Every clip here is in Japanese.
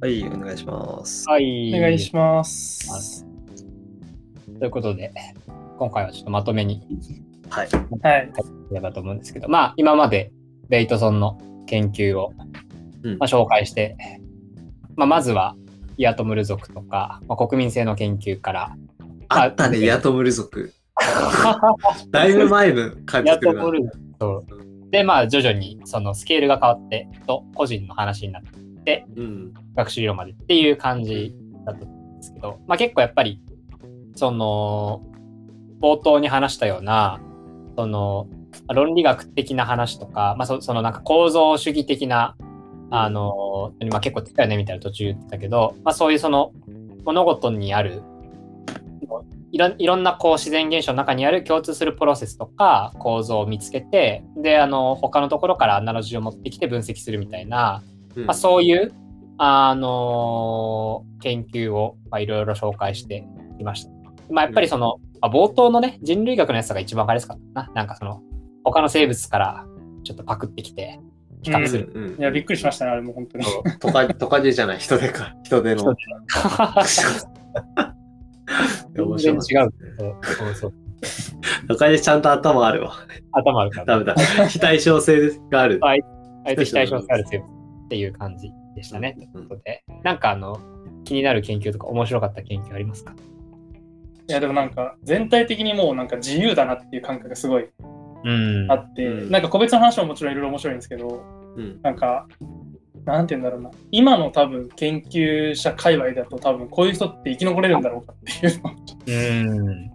はい、お願いします。はい。お願いします。ということで、今回はちょっとまとめにはい。はい。いればと思うんですけど、まあ、今までベイトソンの研究を、うんまあ、紹介して、まあ、まずはイアトムル族とか、まあ、国民性の研究から、あったね、ヤトムル族。だいぶ前の感じイアするなトムル族と、で、まあ、徐々にそのスケールが変わって、と個人の話になって、うん。学習理論までっていう感じだったんですけど、まあ、結構やっぱりその冒頭に話したようなその論理学的な話とか、まあ、そそのなんか構造主義的なあの、まあ、結構近いねみたいな途中言ってたけど、まあ、そういうその物事にあるいろいろんなこう自然現象の中にある共通するプロセスとか構造を見つけてであの他のところからアナロジーを持ってきて分析するみたいなうんまあ、そういう、あのー研究をまあいろいろ紹介してきました。まあ、やっぱりその、まあ、冒頭のね、人類学のやつが一番わかりやすかったな。なんかその、他の生物からちょっとパクってきて、比較する。うんいや、びっくりしましたね、あれも本当に。トカ トカゲじゃない、人手か。人手の。全然違う。そうそうそうトカゲちゃんと頭あるわ。頭あるから。ダメだ。非対称性がある。はい非対称性ある生物っていう感じでしたね。うんということで、なんかあの、気になる研究とか面白かった研究ありますか？いや、でもなんか、全体的にもうなんか自由だなっていう感覚がすごいうんあって、うんなんか個別の話ももちろんいろいろ面白いんですけど、うん。なんか、なんて言うんだろうな、今の多分研究者界隈だと多分こういう人って生き残れるんだろうかっていうのをうん。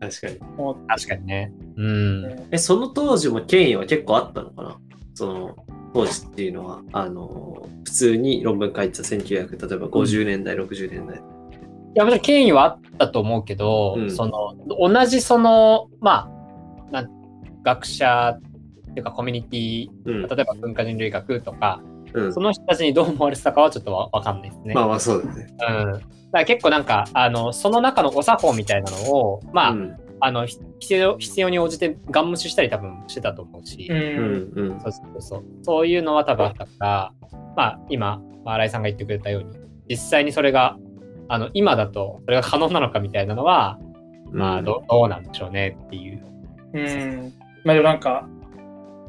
確かに。確かにね。うん。え、その当時も権威は結構あったのかな？その、当時っていうのは、あの、普通に論文書いてた1900、例えば50年代、60年代。いや、もちろん権威はあったと思うけど、うんその、同じその、まあ、なん学者っていうかコミュニティ、うん。例えば文化人類学とか、うんそ。の人たちにどう思われてたかはちょっとわわかんないですね。まあまあそうだよね。うん。だから結構なんか、あの、その中のお作法みたいなのを、まあ、うん。あの、ひ必要、必要に応じてガン無視したり多分してたと思うし、う。うんん。うん。そうそうそう。そういうのは多分あったから、まあ今、まあ新井さんが言ってくれたように、実際にそれが、あの、今だとそれが可能なのかみたいなのは、まあどどうなんでしょうねっていう。うん。まあでもなんか、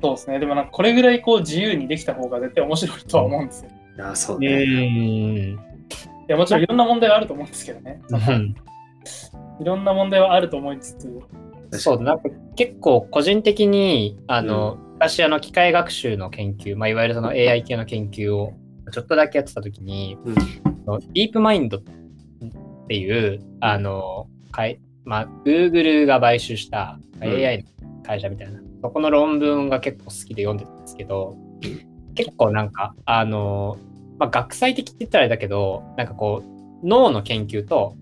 そうですね。でもなんかこれぐらいこう自由にできた方が絶対面白いとは思うんですよ。いや、そううね。ん。いや、もちろんいろんな問題はあると思うんですけどね。いろんな問題はあると思いつつ、そう。だ、な。んか結構個人的に、あの、私あの機械学習の研究、まあいわゆるその AI 系の研究をちょっとだけやってた時に、うん。あのディープマインドっていう、あの、かいまあ、Google が買収したん。AI の会社みたいな、そこの論文が結構好きで読んでたんですけど、結構なんか、あの、まあ、学際的って言ったらあれだけど、なんかこう、脳の研究と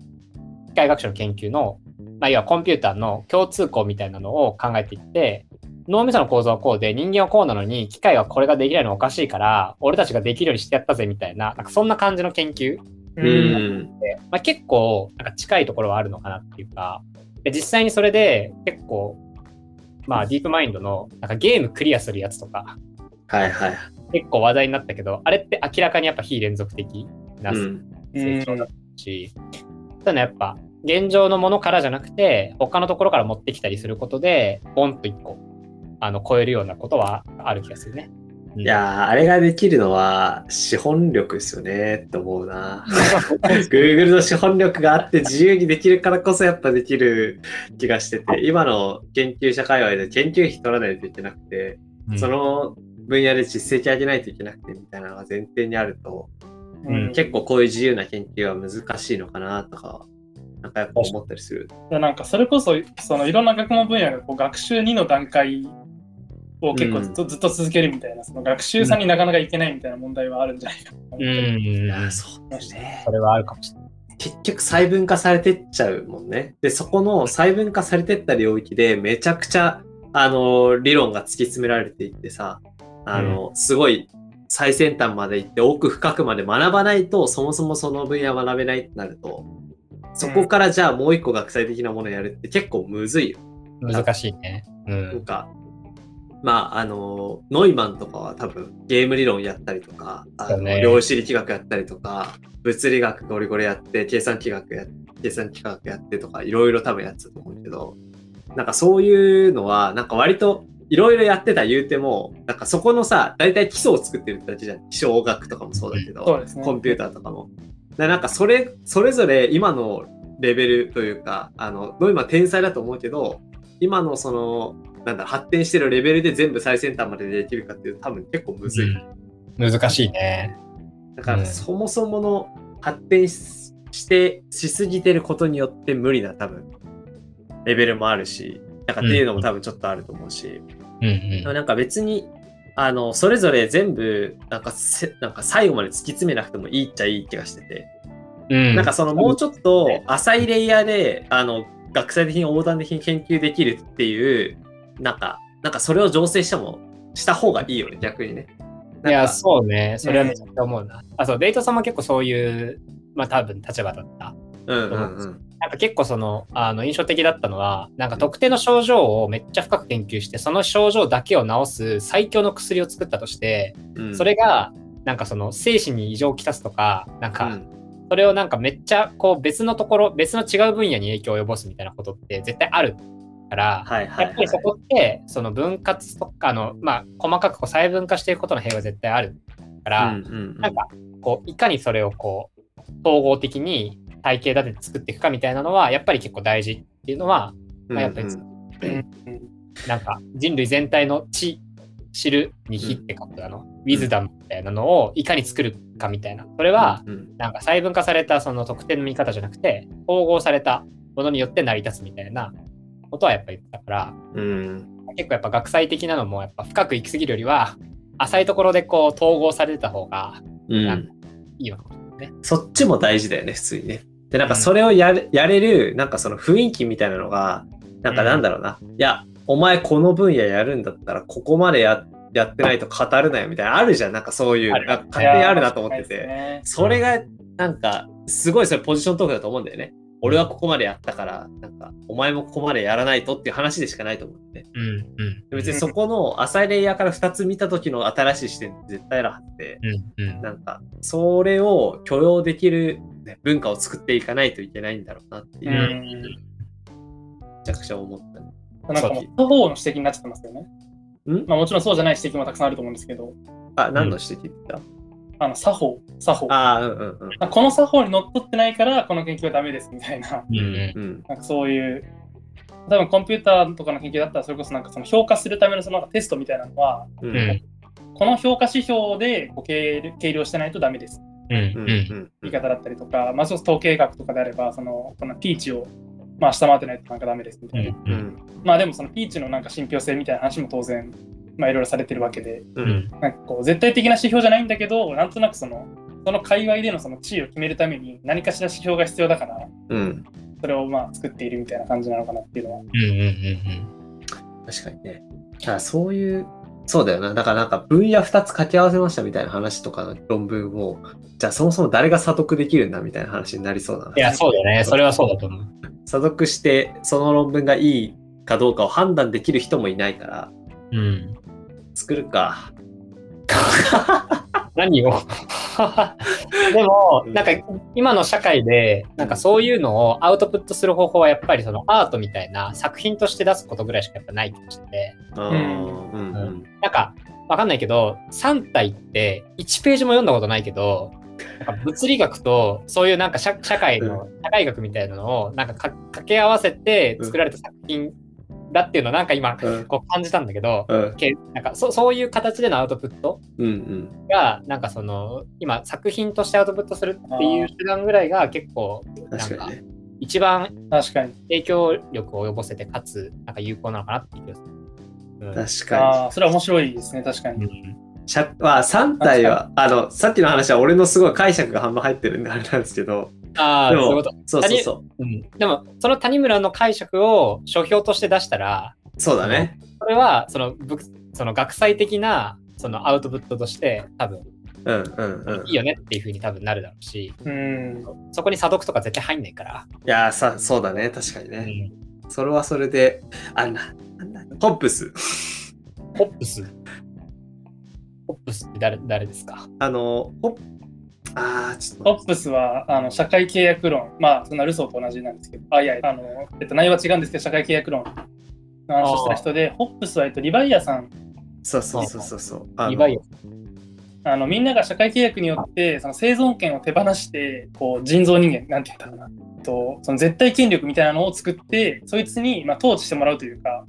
機械学習の研究の、まあ、要はコンピューターの共通項みたいなのを考えていって、脳みその構造はこうで、人間はこうなのに、機械はこれができないのはおかしいから、俺たちができるようにしてやったぜみたいな、なんかそんな感じの研究う。ん。で、まあ、結構なんか近いところはあるのかなっていうか、で実際にそれで結構、まあディープマインドのなんかゲームクリアするやつとか、はいはい。結構話題になったけど、あれって明らかにやっぱ非連続的なうん。成長だったし、ただやっぱ現状のものからじゃなくて、他のところから持ってきたりすることで、ボンと一個、あの、超えるようなことはある気がするね。うんいやー、あれができるのは資本力ですよねって思うな。Google の資本力があって自由にできるからこそやっぱできる気がしてて、今の研究者界隈で研究費取らないといけなくて、うんその分野で実績上げないといけなくてみたいなのが前提にあると、うん結構こういう自由な研究は難しいのかなとか、なんかやっぱ思ったりする。いやなんかそれこそそのいろんな学問分野がこう学習2の段階を結構ずっと,、ずっと続けるみたいなその学習3になかなかいけないみたいな問題はあるんじゃないかと思ったうりん。いや、そうだね。それはあるかもしれない。結局細分化されてっちゃうもんね。で、そこの細分化されてった領域でめちゃくちゃ、あの、理論が突き詰められていってさ、あの、すごい最先端まで行って奥深くまで学ばないと、そもそもその分野学べないってなると、そこからじゃあもう一個学際的なものやるって結構むずいよ。難しいね。うん。なんか、まあ、あの、ノイマンとかは多分ゲーム理論やったりとか、ね量子力学やったりとか、物理学ゴリゴリやって、計算機学や計算機学やってとか、いろいろ多分やってたと思うけど、なんかそういうのは、なんか割といろいろやってた言うても、なんかそこのさ、大体基礎を作ってるってだけじゃん。気象学とかもそうだけど、ね。コンピューターとかも。でなんかそれ、それぞれ今のレベルというか、あの、ノイマン天才だと思うけど、今のその、なんだ、発展してるレベルで全部最先端までできるかっていうと多分結構むずい。うん難しいね。だからうんそもそもの発展しして、しすぎてることによって無理な多分、レベルもあるし、なんかっていうのも多分ちょっとあると思うし、うんうん。なんか別に、あの、それぞれ全部、なんかせ、なんか最後まで突き詰めなくてもいいっちゃいい気がしてて、うんなんかそのもうちょっと浅いレイヤーで、あの、学際的に横断的に研究できるっていう、なんか、なんかそれを醸成しても、した方がいいよね、逆にね。いや、そうね。それはめちゃくちゃ思うな。あ、そう、デイトさんも結構そういう、まあ多分立場だった。うんうんうん。なんか結構その、あの、印象的だったのは、なんか特定の症状をめっちゃ深く研究して、その症状だけを治す最強の薬を作ったとして、うん。それが、なんかその精神に異常をきたすとか、なんか、うん。それをなんかめっちゃこう別のところ、別の違う分野に影響を及ぼすみたいなことって絶対あるから、はいはいはい。やっぱりそこって、その分割とかあの、まあ、細かくこう細分化していくことの弊害は絶対あるから、うんうんうん。なんか、こう、いかにそれをこう、統合的に体系立てて作っていくかみたいなのは、やっぱり結構大事っていうのは、まあやっぱり なんか人類全体の知、知るに火って書くあの、ウィズダムみたいなのをいかに作るかみたいな。それは、うんなんか細分化されたその特定の見方じゃなくて、統合されたものによって成り立つみたいなことはやっぱり言ってたから、うん結構やっぱ学際的なのもやっぱ深く行き過ぎるよりは、浅いところでこう統合されてた方がういいよね。そっちも大事だよね、普通にね。で、なんかそれをやれ,、やれる、なんかその雰囲気みたいなのが、なんかなんだろうな。いや、お前この分野やるんだったら、ここまでややってないと語るなよみたいな、あるじゃん。なんかそういう、勝手にあるなと思ってて。ねそれが、なんか、すごいそれポジショントークだと思うんだよね。俺はここまでやったから、なんか、お前もここまでやらないとっていう話でしかないと思うんで。うんうん。で別にそこの浅いレイヤーから2つ見た時の新しい視点って絶対あるはずで、うんうん。なんか、それを許容できる、ね、文化を作っていかないといけないんだろうなっていうう、めんちゃくちゃ思ったね。なんかもう他方の指摘になっちゃってますよね。ん？まあもちろんそうじゃない指摘もたくさんあると思うんですけど、あ、何の指摘言った、あの作法、作法。ああ、うんうんうん。この作法にのっとってないからこの研究はダメですみたいな、うんうん。うんなんかそういう、多分コンピューターとかの研究だったらそれこそなんかその評価するためのそのなんかテストみたいなのは、うんうんこの評価指標でこう計計量してないとダメです。うんうんうん。言い方だったりとか、まあ、そう統計学とかであれば、そのこのピーチを、まあ、下回ってないとなんかダメですみたいな。ううんんまあでもそのピーチのなんか信憑性みたいな話も当然、まあいろいろされてるわけで、ううんん。なんかこう絶対的な指標じゃないんだけど、なんとなくその、その界隈でのその地位を決めるために何かしら指標が必要だから、うん。それをまあ作っているみたいな感じなのかなっていうのは。うんうんうん確かにね。だからそういう、そうだよな。だからなんか分野2つ掛け合わせましたみたいな話とかの論文を、じゃあそもそも誰が査読できるんだみたいな話になりそうだな。いや、そうだね。それはそうだと思う。査読して、その論文がいいかどうかを判断できる人もいないから、うん。作るか。何を？でも、うん。なんか今の社会で、なんかそういうのをアウトプットする方法はやっぱりそのアートみたいな作品として出すことぐらいしかやっぱない気がして。ん。なんかわかんないけど、3体って1ページも読んだことないけど、なんか物理学とそういうなんか社社会の、社会学みたいなのをなんかか掛け合わせて作られた作品だっていうのをなんか今うんこう感じたんだけど、うんけなんかそそういう形でのアウトプットうんうん。が、なんかその、今作品としてアウトプットするっていう手段ぐらいが結構、確かにね。一番確かに。影響力を及ぼせて、かつ、なんか有効なのかなっていう気がする。うん確かに。ああ、それは面白いですね、確かに。うんしゃまあ、3体は、あの、さっきの話は俺のすごい解釈が半分入ってるんであれなんですけど、ああ、でもそういうこと。そうそうそう。うん。でも、その谷村の解釈を書評として出したら、そうだね。それは、その、ぶその学際的な、そのアウトプットとして、多分、うんうんうん。いいよねっていうふうに多分なるだろうし、うん。そこに査読とか絶対入んないから。いやーさ、そうだね。確かにうね。ん。それはそれで、あんな、なんだ、ホップス。ホップス。ホップスって誰誰ですか？あの、ホッあー、ちょっとホ待って。ップスはあの社会契約論、まあ、そんなルソーと同じなんですけど、あ、いや、あの、えっと、内容は違うんですけど、社会契約論の話をした人で、ホップスは、えっと、リバイアさん、そうそうそうそうそう。あのリバイア。あのみんなが社会契約によってその生存権を手放してこう人造人間なんて言うんだろうな。とその絶対権力みたいなのを作ってそいつに、まあ、統治してもらうというか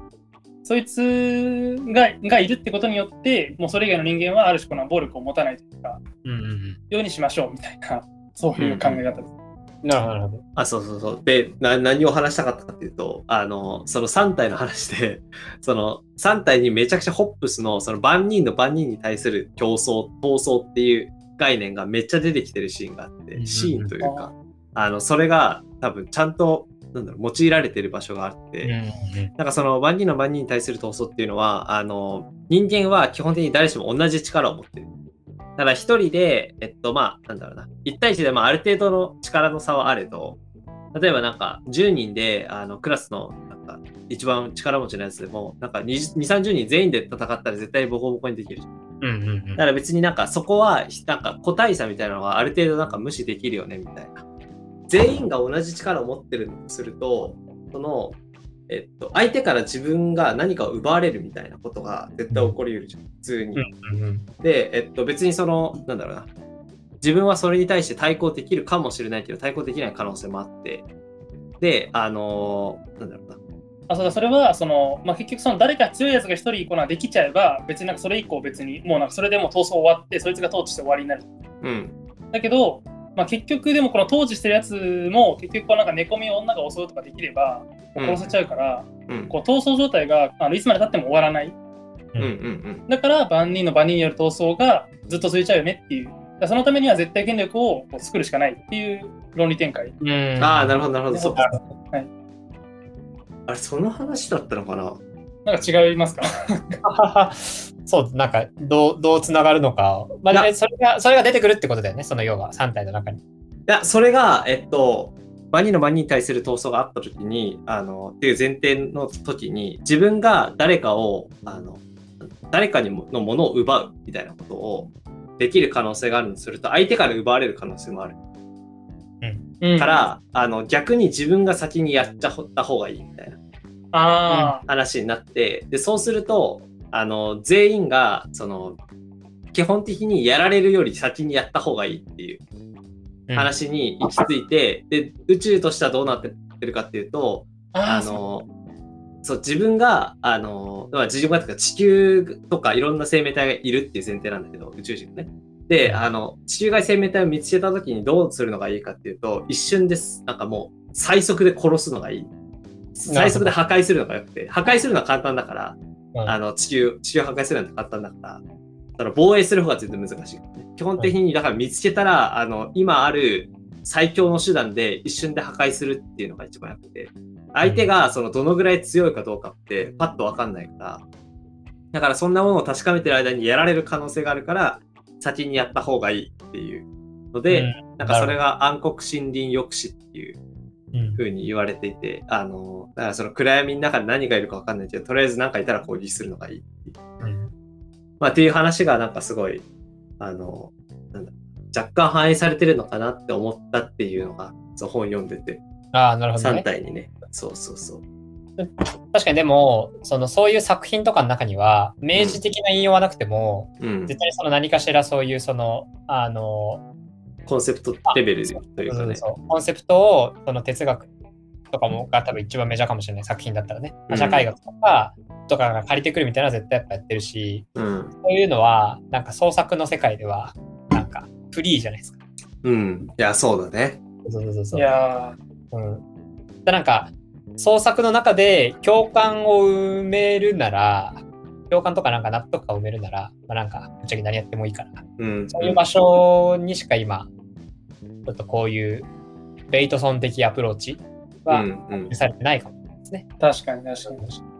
そいつががいるってことによってもうそれ以外の人間はある種この暴力を持たないというかうんうんうん。ようにしましょうみたいなそういう考え方です。なるほど、なるほど。あ、そうそうそう。で、な何を話したかったかっていうと、あの、その3体の話で、その3体にめちゃくちゃホップスの、その万人の万人に対する競争、闘争っていう概念がめっちゃ出てきてるシーンがあって、うんうんうんシーンというか、あの、それが多分ちゃんと、なんだろう、用いられてる場所があって、なんかその万人の万人に対する闘争っていうのは、あの、人間は基本的に誰しも同じ力を持ってる。だから一人で、えっと、まあ、なんだろうな。一対一で、まあ、ある程度の力の差はあれど、例えばなんか、10人で、あの、クラスの、なんか、一番力持ちのやつでも、なんか20、20 30人全員で戦ったら絶対ボコボコにできるじゃん。うんうんうんだから別になんかそこは、なんか個体差みたいなのはある程度なんか無視できるよねみたいな。全員が同じ力を持ってるとすると、その、えっと、相手から自分が何かを奪われるみたいなことが絶対起こり得るじゃん、普通に。で、えっと、別にその、なんだろうな。自分はそれに対して対抗できるかもしれないけど、対抗できない可能性もあって。で、あのーなんだろうな。あそうだそれはその、まあ、結局その誰か強いやつが一人こうできちゃえば別になんかそれ以降別にもうなんかそれでもう闘争終わってそいつが統治して終わりになる。うん。だけど、まあ、結局でもこの統治してるやつも結局こうなんか寝込みを女が襲うとかできればうん殺せちゃうから、うん。こう闘争状態があのいつまでたっても終わらない。うんうんうん。だから万人の万人による闘争がずっと続いちゃうよねっていう。そのためには絶対権力をこう作るしかないっていう論理展開。うん。ああ、なるほど、なるほど。そうなか。はいあれ、その話だったのかな？なんか違いますか？そう、なんか、どう、どうつながるのか。まあ、それが、それが出てくるってことだよね、その要は、3体の中に。いや、それが、えっと、万人の万人に対する闘争があった時に、あの、っていう前提の時に、自分が誰かを、あの、誰かにものものを奪うみたいなことをできる可能性があるとすると、相手から奪われる可能性もある。うんから、あの、逆に自分が先にやっちゃった方がいいみたいなああ、話になって、で、そうすると、あの、全員が、その、基本的にやられるより先にやった方がいいっていううん話に行き着いて、で、宇宙としてはどうなってるかっていうと、あの、そう、自分が、あの、まあ、自分がとか地球とかいろんな生命体がいるっていう前提なんだけど、宇宙人がね。で、あの、地球外生命体を見つけた時にどうするのがいいかっていうと、一瞬です。なんかもう、最速で殺すのがいい。最速で破壊するのがよくて、破壊するのは簡単だから、うんあの、地球、地球を破壊するのは簡単だから、その防衛する方が全然難しい、基本的に、だから見つけたら、あの、今ある最強の手段で一瞬で破壊するっていうのが一番よくて、相手がそのどのぐらい強いかどうかってパッとわかんないから、だからそんなものを確かめてる間にやられる可能性があるから、先にやった方がいいっていうので、うん。なんかそれが暗黒森林抑止っていううん風に言われていて、あの、だからその暗闇の中に何がいるかわかんないけど、とりあえず何かいたら攻撃するのがいいっていう。うんまあっていう話がなんかすごい、あの、なんだ、若干反映されてるのかなって思ったっていうのが、そう本読んでて、ああ、なるほど3ね。体にね。そうそうそう。確かにでも、その、そういう作品とかの中には、明示的な引用はなくても、うん。絶対その何かしらそういう、その、あの、コンセプトレベルというかね。コンセプトを、その哲学とかもが多分一番メジャーかもしれない作品だったらね、うん社会学とか、とかが借りてくるみたいなのは絶対やっぱやってるし、うん。そういうのは、なんか創作の世界では、なんかフリーじゃないですか。うん。いや、そうだね。そうそうそうそう。いやうん。でなんか、創作の中で共感を埋めるなら、共感とかなんか納得感を埋めるなら、まあ、なんか、ぶっちゃけ何やってもいいから、うん。そういう場所にしか今、ちょっとこういうベイトソン的アプローチうはんうん許。されてないかもですね。ー確かに確かに確かに。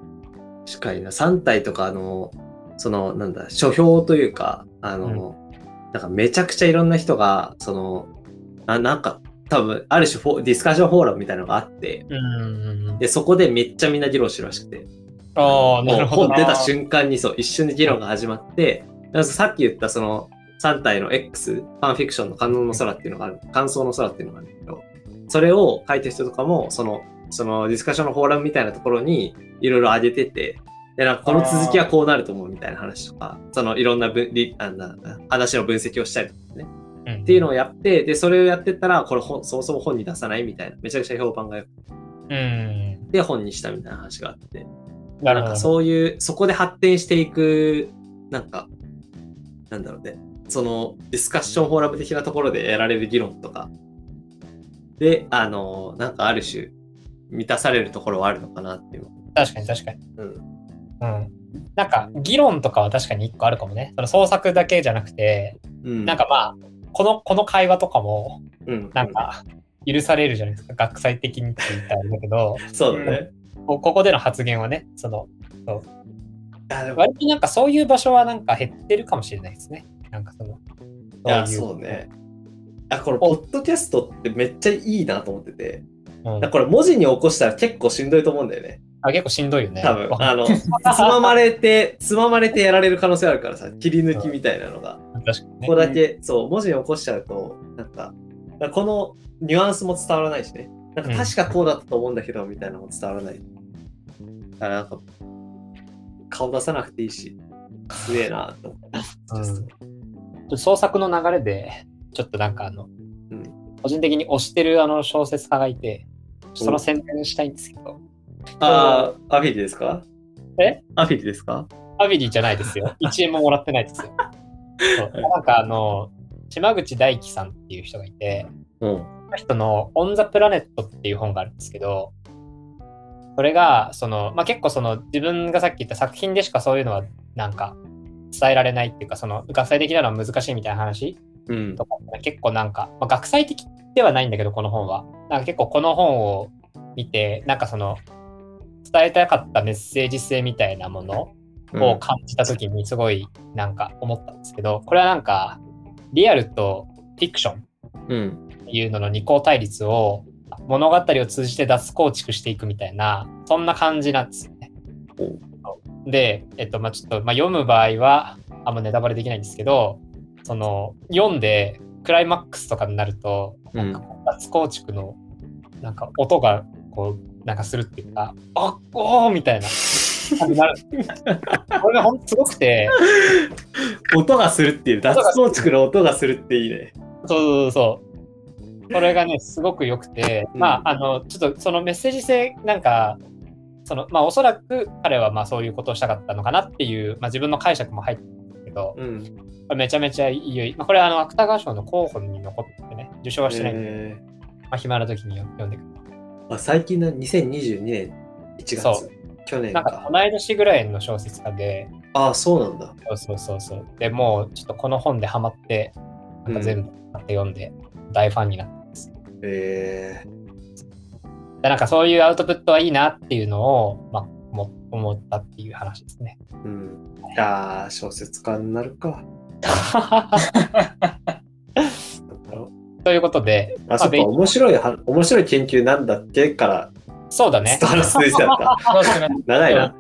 確かにな。3体とか、あの、その、なんだ、書評というか、あの、なんかめちゃくちゃいろんな人が、その、ななんか、多分、ある種フォディスカッションフォーラムみたいなのがあって、うんうんうん。で、そこでめっちゃみんな議論してるらしくて、ああ、なるほどな。本出た瞬間にそう、一瞬で議論が始まって、さっき言ったその3体の X、ファンフィクションの観音の空っていうのがある、感想の空っていうのがあるんだけど、それを書いた人とかも、その、そのディスカッションのフォーラムみたいなところにいろいろ上げてて、で、なんかこの続きはこうなると思うみたいな話とか、そのいろんな分りあな話の分析をしたりとかね。うんっていうのをやって、で、それをやってったら、これ本そもそも本に出さないみたいな、めちゃくちゃ評判が良くうん。て、本にしたみたいな話があって。なんかそういう、そこで発展していく、なんか、なんだろうね、そのディスカッションフォーラム的なところでやられる議論とか、で、あの、なんかある種、満たされるところはあるのかなっていう。確かに確かに。うん。うん。なんか、議論とかは確かに一個あるかもね。その創作だけじゃなくて、うん。なんかまあ、この、この会話とかも、うん、なんか、許されるじゃないですか。学際的にって言ったらあれだけど、そうだね。こここでの発言はね、その、あでも割となんかそういう場所はなんか減ってるかもしれないですね。なんかその、いや、いそうね。あ、このポッドキャストってめっちゃいいなと思ってて、うんこれ文字に起こしたら結構しんどいと思うんだよね。あ結構しんどいよね。多分、あの、つままれて、つままれてやられる可能性あるからさ、切り抜きみたいなのが。確かにねここだけ、そう、文字に起こしちゃうと、なんか、かこのニュアンスも伝わらないしね。なんか確かこうだったと思うんだけど、みたいなのも伝わらない。だからなんか、顔出さなくていいし、すげえなと思って。う創作の流れで、ちょっとなんかあの、うん。個人的に推してるあの小説家がいて、その宣伝したいんですけど、ああ、アフィリですか？え？アフィリですか？アビリーじゃないですよ。1円ももらってないですよ。そう。なんかあの、島口大樹さんっていう人がいて、うん。この人の On the Planet っていう本があるんですけど、それが、その、まあ、結構その自分がさっき言った作品でしかそういうのはなんか伝えられないっていうか、その学際的なのは難しいみたいな話うん。とか、結構なんか、まあ、学際的ではないんだけど、この本は。なんか結構この本を見て、なんかその、伝えたかったメッセージ性みたいなものを感じたときにすごいなんか思ったんですけど、これはなんか、リアルとフィクションうん。っていうのの二項対立を物語を通じて脱構築していくみたいな、そんな感じなんですよね。で、えっと、まあちょっと、まあ、読む場合は、あんまネタバレできないんですけど、その、読んで、クライマックスとかになると、うん。脱構築の、なんか音が、こう、なんかするっていうか、あおーみたいななる。これが本当すごくて、音がするっていう、脱構築の音がするっていいね。そうそうそう。これがね、すごく良くて、うんまあ、あの、ちょっとそのメッセージ性、なんか、その、まあ、おそらく彼はまあそういうことをしたかったのかなっていう、まあ、自分の解釈も入ってるんですけど、うん。これめちゃめちゃいい。まあ、これはあの、芥川賞の候補に残ってね、受賞はしてないんで、えまあ、暇な時に読んでくる。ーあ最近の2022年1そ月。去年なんかか。同い年ぐらいの小説家で、ああ、そうなんだ。そうそうそうそう。でもうちょっとこの本でハマって、なんか全部買って読んで、大ファンになってます。えでなんかそういうアウトプットはいいなっていうのを、まあ、思思ったっていう話ですね。ー、うん。いやー、小説家になるか。ということで、あ、そっか、勉面白いは、面白い研究なんだっけから、そうだねス。ターステージだった。長いな。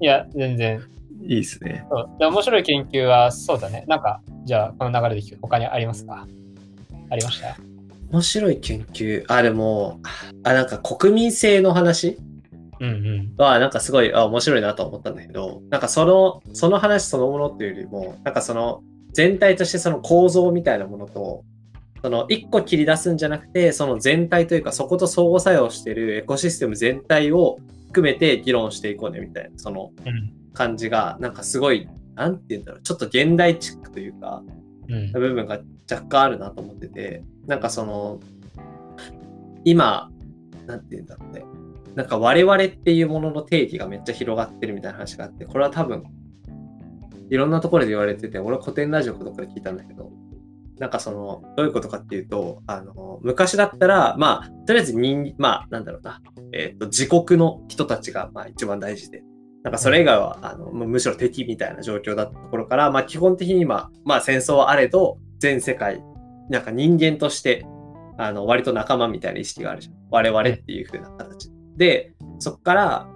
いや、全然。いいっすね。そうで面白い研究はそうだね。なんか、じゃあ、この流れで聞く他にありますか？ありました？面白い研究。あ、でも、あ、なんか国民性の話？うんうん。は、なんかすごい、あ、面白いなと思ったんだけど、なんかその、その話そのものっていうよりも、なんかその、全体としてその構造みたいなものと、その一個切り出すんじゃなくて、その全体というか、そこと相互作用してるエコシステム全体を含めて議論していこうねみたいな、そのうん。感じが、なんかすごい、なんて言うんだろう、ちょっと現代チックというか、うん。部分が若干あるなと思ってて、なんかその、今、なんて言うんだろうね。なんか我々っていうものの定義がめっちゃ広がってるみたいな話があって、これは多分、いろんなところで言われてて、俺は古典ラジオとかで聞いたんだけど、なんかその、どういうことかっていうと、あの、昔だったら、まあ、とりあえず人、まあ、なんだろうな、えっ、と、自国の人たちが、まあ、一番大事で、なんかそれ以外は、あの、むむしろ敵みたいな状況だったところから、まあ基本的に今、まあ戦争はあれど、全世界、なんか人間として、あの、割と仲間みたいな意識があるじゃん。我々っていう風な形。で、そこから、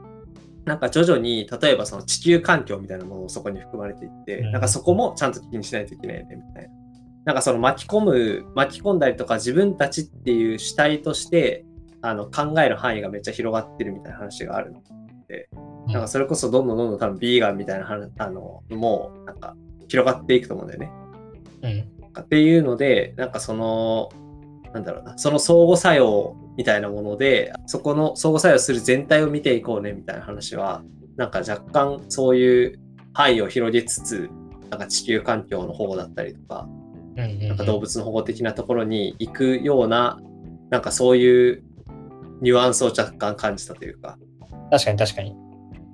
なんか徐々に、例えばその地球環境みたいなものもそこに含まれていって、うんなんかそこもちゃんと気にしないといけないよね、みたいな。なんかその巻き込む、巻き込んだりとか自分たちっていう主体として、あの考える範囲がめっちゃ広がってるみたいな話があるので、なんかそれこそどんどんどんどん多分ビーガンみたいな話あのもうなんか広がっていくと思うんだよね。うん。っていうので、なんかその、なんだろうな、その相互作用みたいなもので、そこの相互作用する全体を見ていこうねみたいな話は、なんか若干そういう範囲を広げつつ、なんか地球環境の保護だったりとか、なんか動物の保護的なところに行くような、なんかそういうニュアンスを若干感じたというか。確かに確かに。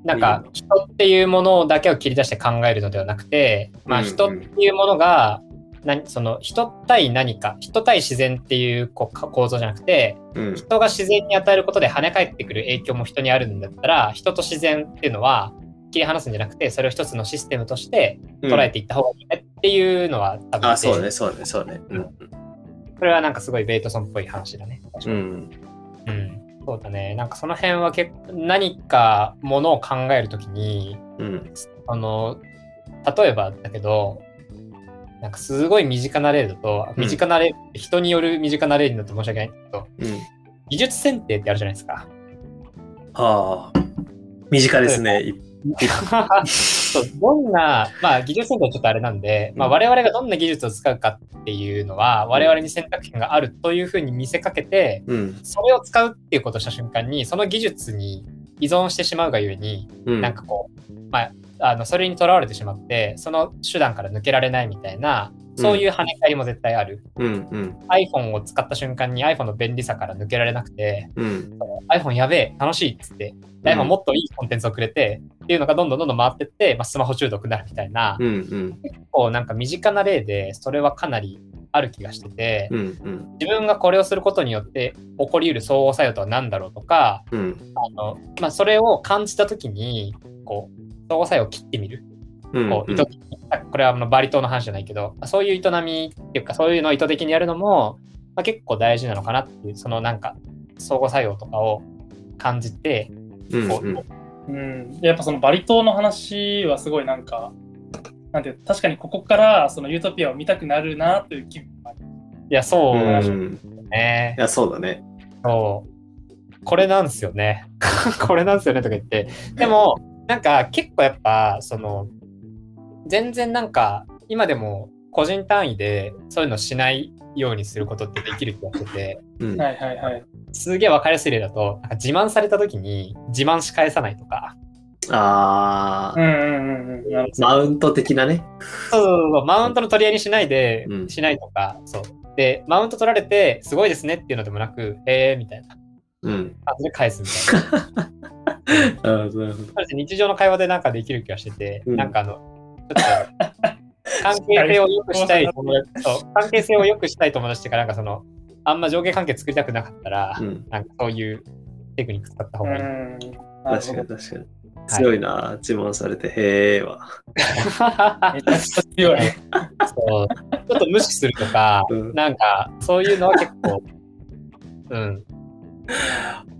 なんか人っていうものだけを切り出して考えるのではなくて、まあ人っていうものが、何その人対何か、人対自然っていうこうか構造じゃなくて、うん。人が自然に与えることで跳ね返ってくる影響も人にあるんだったら、人と自然っていうのは切り離すんじゃなくて、それを一つのシステムとして捉えていった方がいいねっていうのは多分、あ、そうね、そうね、そうね。うん。それはなんかすごいベイトソンっぽい話だね。うん。うん、そうだね。なんかその辺は結構何かものを考えるときに、うん。あの、例えばだけど、なんかすごい身近な例だと、うん身近な例、人による身近な例になって申し訳ないんだけど、うん。技術選定ってあるじゃないですか。ああ。身近ですね。いそうどんな、まあ技術選定はちょっとあれなんで、まあ、我々がどんな技術を使うかっていうのは、我々に選択権があるというふうに見せかけて、うん。それを使うっていうことをした瞬間に、その技術に依存してしまうがゆえに、うん。なんかこう、まあ、あのそれにとらわれてしまって、その手段から抜けられないみたいな、そういう跳ね返りも絶対ある。うん。うん。iPhone を使った瞬間に iPhone の便利さから抜けられなくて、うん。iPhone やべえ、楽しいっつって、で iPhone もっといいコンテンツをくれて、っていうのがどんどんどんどん回ってって、まあ、スマホ中毒になるみたいな、うん。うん。結構なんか身近な例で、それはかなりある気がしてて、うん。うん。自分がこれをすることによって起こり得る相互作用とは何だろうとか、うん。あのまあ、それを感じたときに、こう、相互作用を切ってみる。うん。こう意図これはあのバリ島の話じゃないけど、そういう営みっていうか、そういうのを意図的にやるのも、まあ、結構大事なのかなっていう、そのなんか、相互作用とかを感じて、うん。うん、やっぱそのバリ島の話はすごいなんか、なんて確かにここからそのユートピアを見たくなるなという気分がある。いや、そう。ねい。や、そうだね。そう。これなんですよね。これなんですよねとか言って。でも、なんか結構やっぱ、その、全然なんか、今でも個人単位でそういうのしないようにすることってできる気がしてて、うん。はいはいはい。すげえわかりやすい例だと、なんか自慢された時に自慢し返さないとか、ああ、うんうんうんマウント的なね。そうそうそうマウントの取り合いにしないで、うんしないとか、そう。で、マウント取られて、すごいですねっていうのでもなく、えーみたいなうん。感じで返すみたいな。あそう日常の会話でなんかできる気がしてて、うんなんかあの、ちょっと、関係性を良くしたい友達と、関係性を良くしたい友達とか、なんかその、あんま上下関係作りたくなかったら、うん。なんかそういうテクニック使った方がいい。確かに確かに。強いな、自慢されて、へえわ。めちゃくちゃ強い。そうちょっと無視するとか、うんなんか、そういうのは結構、うん、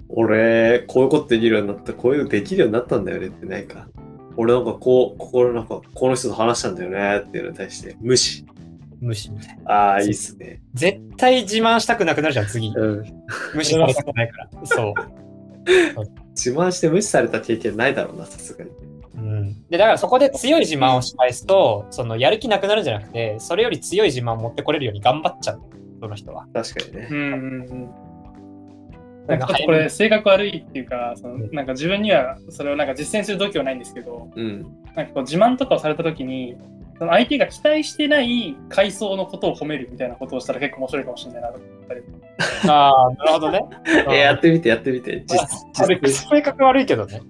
俺、こういうことできるようになった、こういうのできるようになったんだよねってないか。俺なんかこう、心なんか、この人と話したんだよねっていうのに対して、無視。無視みたいな。ああ、いいっすね。絶対自慢したくなくなるじゃん、次。うん。無視されたくないから。そう。自慢して無視された経験ないだろうな、さすがに。うん、でだからそこで強い自慢をし返すと、そのやる気なくなるんじゃなくて、それより強い自慢を持ってこれるように頑張っちゃう、その人は。確かにねう。んうんうん。なんかちょっとこれ性格悪いっていうか、そのなんか自分にはそれをなんか実践する度胸はないんですけど、うん。なんかこう自慢とかをされた時に、その相手が期待してない階層のことを褒めるみたいなことをしたら結構面白いかもしれないなと思ったり。ああ、なるほどね。え、やってみて、やってみて。性格悪いけどね。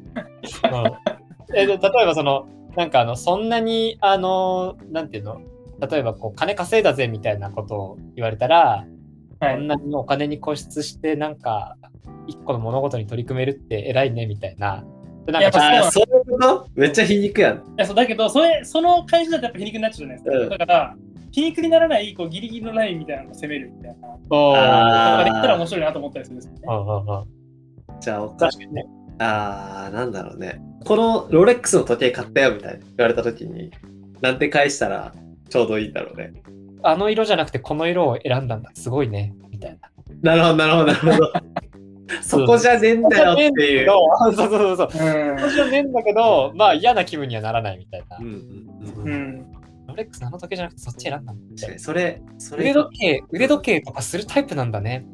うん、えで例えばその、なんかあの、そんなに、あの、なんていうの、例えばこう、金稼いだぜみたいなことを言われたら、はい。こんなにお金に固執して、なんか、一個の物事に取り組めるって偉いねみたいな。でなんかちょっとああ、そういうこと？めっちゃ皮肉やん。いやそうだけどそれ、その返しだとやっぱ皮肉になっちゃうじゃないですか。うんだから、皮肉にならないこうギリギリのラインみたいなのを攻めるみたいな。あーができたら面白いなと思ったりするんですよね。じゃあ、おか確かにね。あー、なんだろうね。このロレックスの時計買ったよみたいな言われた時に、なんて返したらちょうどいいんだろうね。あの色じゃなくてこの色を選んだんだ。すごいね。みたいな。なるほど、なるほど、なるほど。そこじゃねえんだよっていう。そうそうそうそう。うんそこじゃねえんだけど、まあ嫌な気分にはならないみたいなうん。ロレックスのあの時計じゃなくてそっち選んだ。それ、それ腕時計、腕時計とかするタイプなんだね。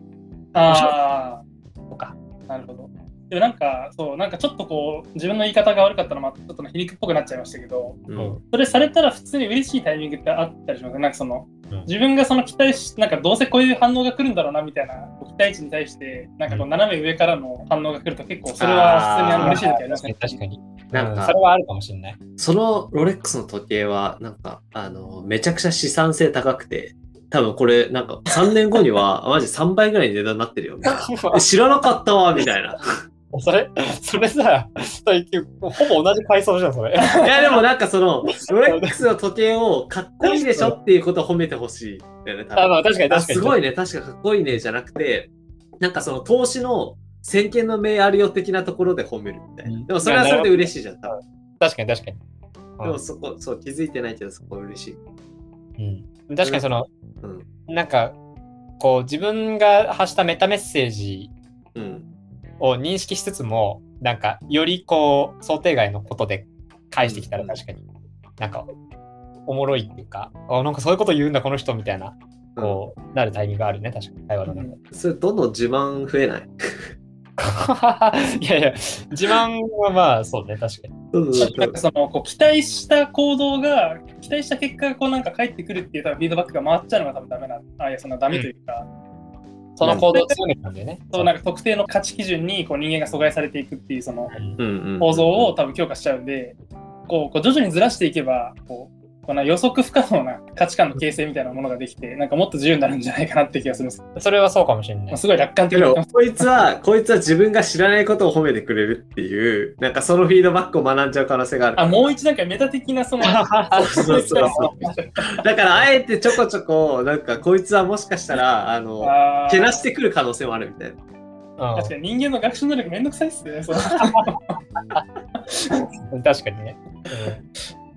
あとか。あ、なるほど。でもなんか、そう、なんかちょっとこう、自分の言い方が悪かったのも、ちょっと皮肉っぽくなっちゃいましたけど、うん。それされたら普通に嬉しいタイミングってあったりしますなんかその、うん自分がその期待し、なんかどうせこういう反応が来るんだろうなみたいな期待値に対して、なんかこう斜め上からの反応が来ると結構それは普通にあの嬉しい時ありますね。確かに。なんかうそれはあるかもしれない。そのロレックスの時計は、なんか、あの、めちゃくちゃ資産性高くて、多分これ、なんか3年後には、マジ3倍ぐらいの値段になってるよ。みたいなえ知らなかったわ、みたいな。それ、それさ、それほぼ同じ階層じゃん、それ。いや、でもなんかその、ロレックスの時計をかっこいいでしょっていうことを褒めてほしいんだよね、あ、まあ確かにあ確かに。すごいね、確かかっこいいね、じゃなくて、なんかその投資の先見の明あるよ的なところで褒めるみたいな。うんでもそれはそれで嬉しいじゃん、多分。確かに確かに。うんでもそこ、そう、気づいてないけどそこ嬉しい。うん、確かにその、うん。なんか、こう、自分が発したメタメッセージうん。を認識しつつも、なんか、よりこう、想定外のことで返してきたらうん。確かに、なんか、おもろいっていうか、あなんかそういうこと言うんだ、この人みたいな、こう、なるタイミングがあるね、確かに、会話の中で。それどんどん自慢増えない？いやいや、自慢はまあ、そうね、確かに。かそのこう期待した行動が、期待した結果がこうなんか返ってくるっていう多分フィードバックが回っちゃうのが多分ダメな、あいや、そんなダメというか、その行動を強めたんだよね。そうなんか特定の価値基準にこう人間が阻害されていくっていうその構造を多分強化しちゃうんで、こうこう徐々にずらしていけば、こうこの予測不可能な価値観の形成みたいなものができて、なんかもっと自由になるんじゃないかなって気がするんです。それはそうかもしれないまあ、。すごい楽観的なこいつは、こいつは自分が知らないことを褒めてくれるっていう、なんかそのフィードバックを学んじゃう可能性がある。あ、もう一段階メタ的なその、そうそうそうだから、あえてちょこちょこ、なんか、こいつはもしかしたら、あの、あーけなしてくる可能性もあるみたいな。うん確かに人間の学習能力めんどくさいっすね。確かにね。うん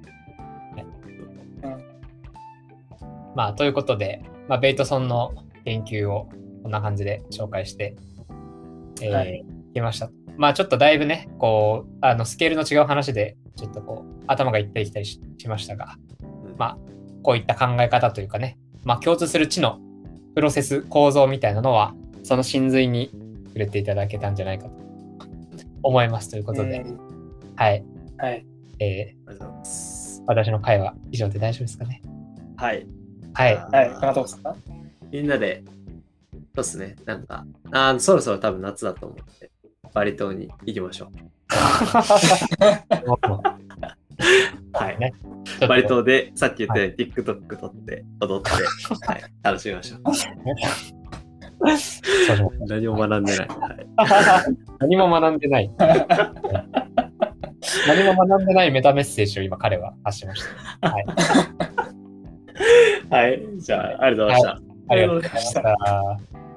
まあ、ということで、まあ、ベイトソンの研究をこんな感じで紹介して、えーはいきました。まあ、ちょっとだいぶね、こう、あの、スケールの違う話で、ちょっとこう、頭がいったり来たりししましたが、まあ、こういった考え方というかね、まあ、共通する知のプロセス、構造みたいなのは、その真髄に触れていただけたんじゃないかと思います。ということで、うんはい。はい。えーありがとうございます。私の会は以上で大丈夫ですかね。はい。はい。はい。金藤さん。みんなで、そうですね、なんか、あーそろそろ多分夏だと思って、バリ島に行きましょう。はい。バリ島で、さっき言ったように TikTok 撮って、踊って、はい、楽しみましょう。そうしましょう何も学んでない。はい。何も学んでない。何も学んでないメタメッセージを今彼は発しました。はい。はい。じゃあ、ありがとうございました。ありがとうございましたありがとうございました。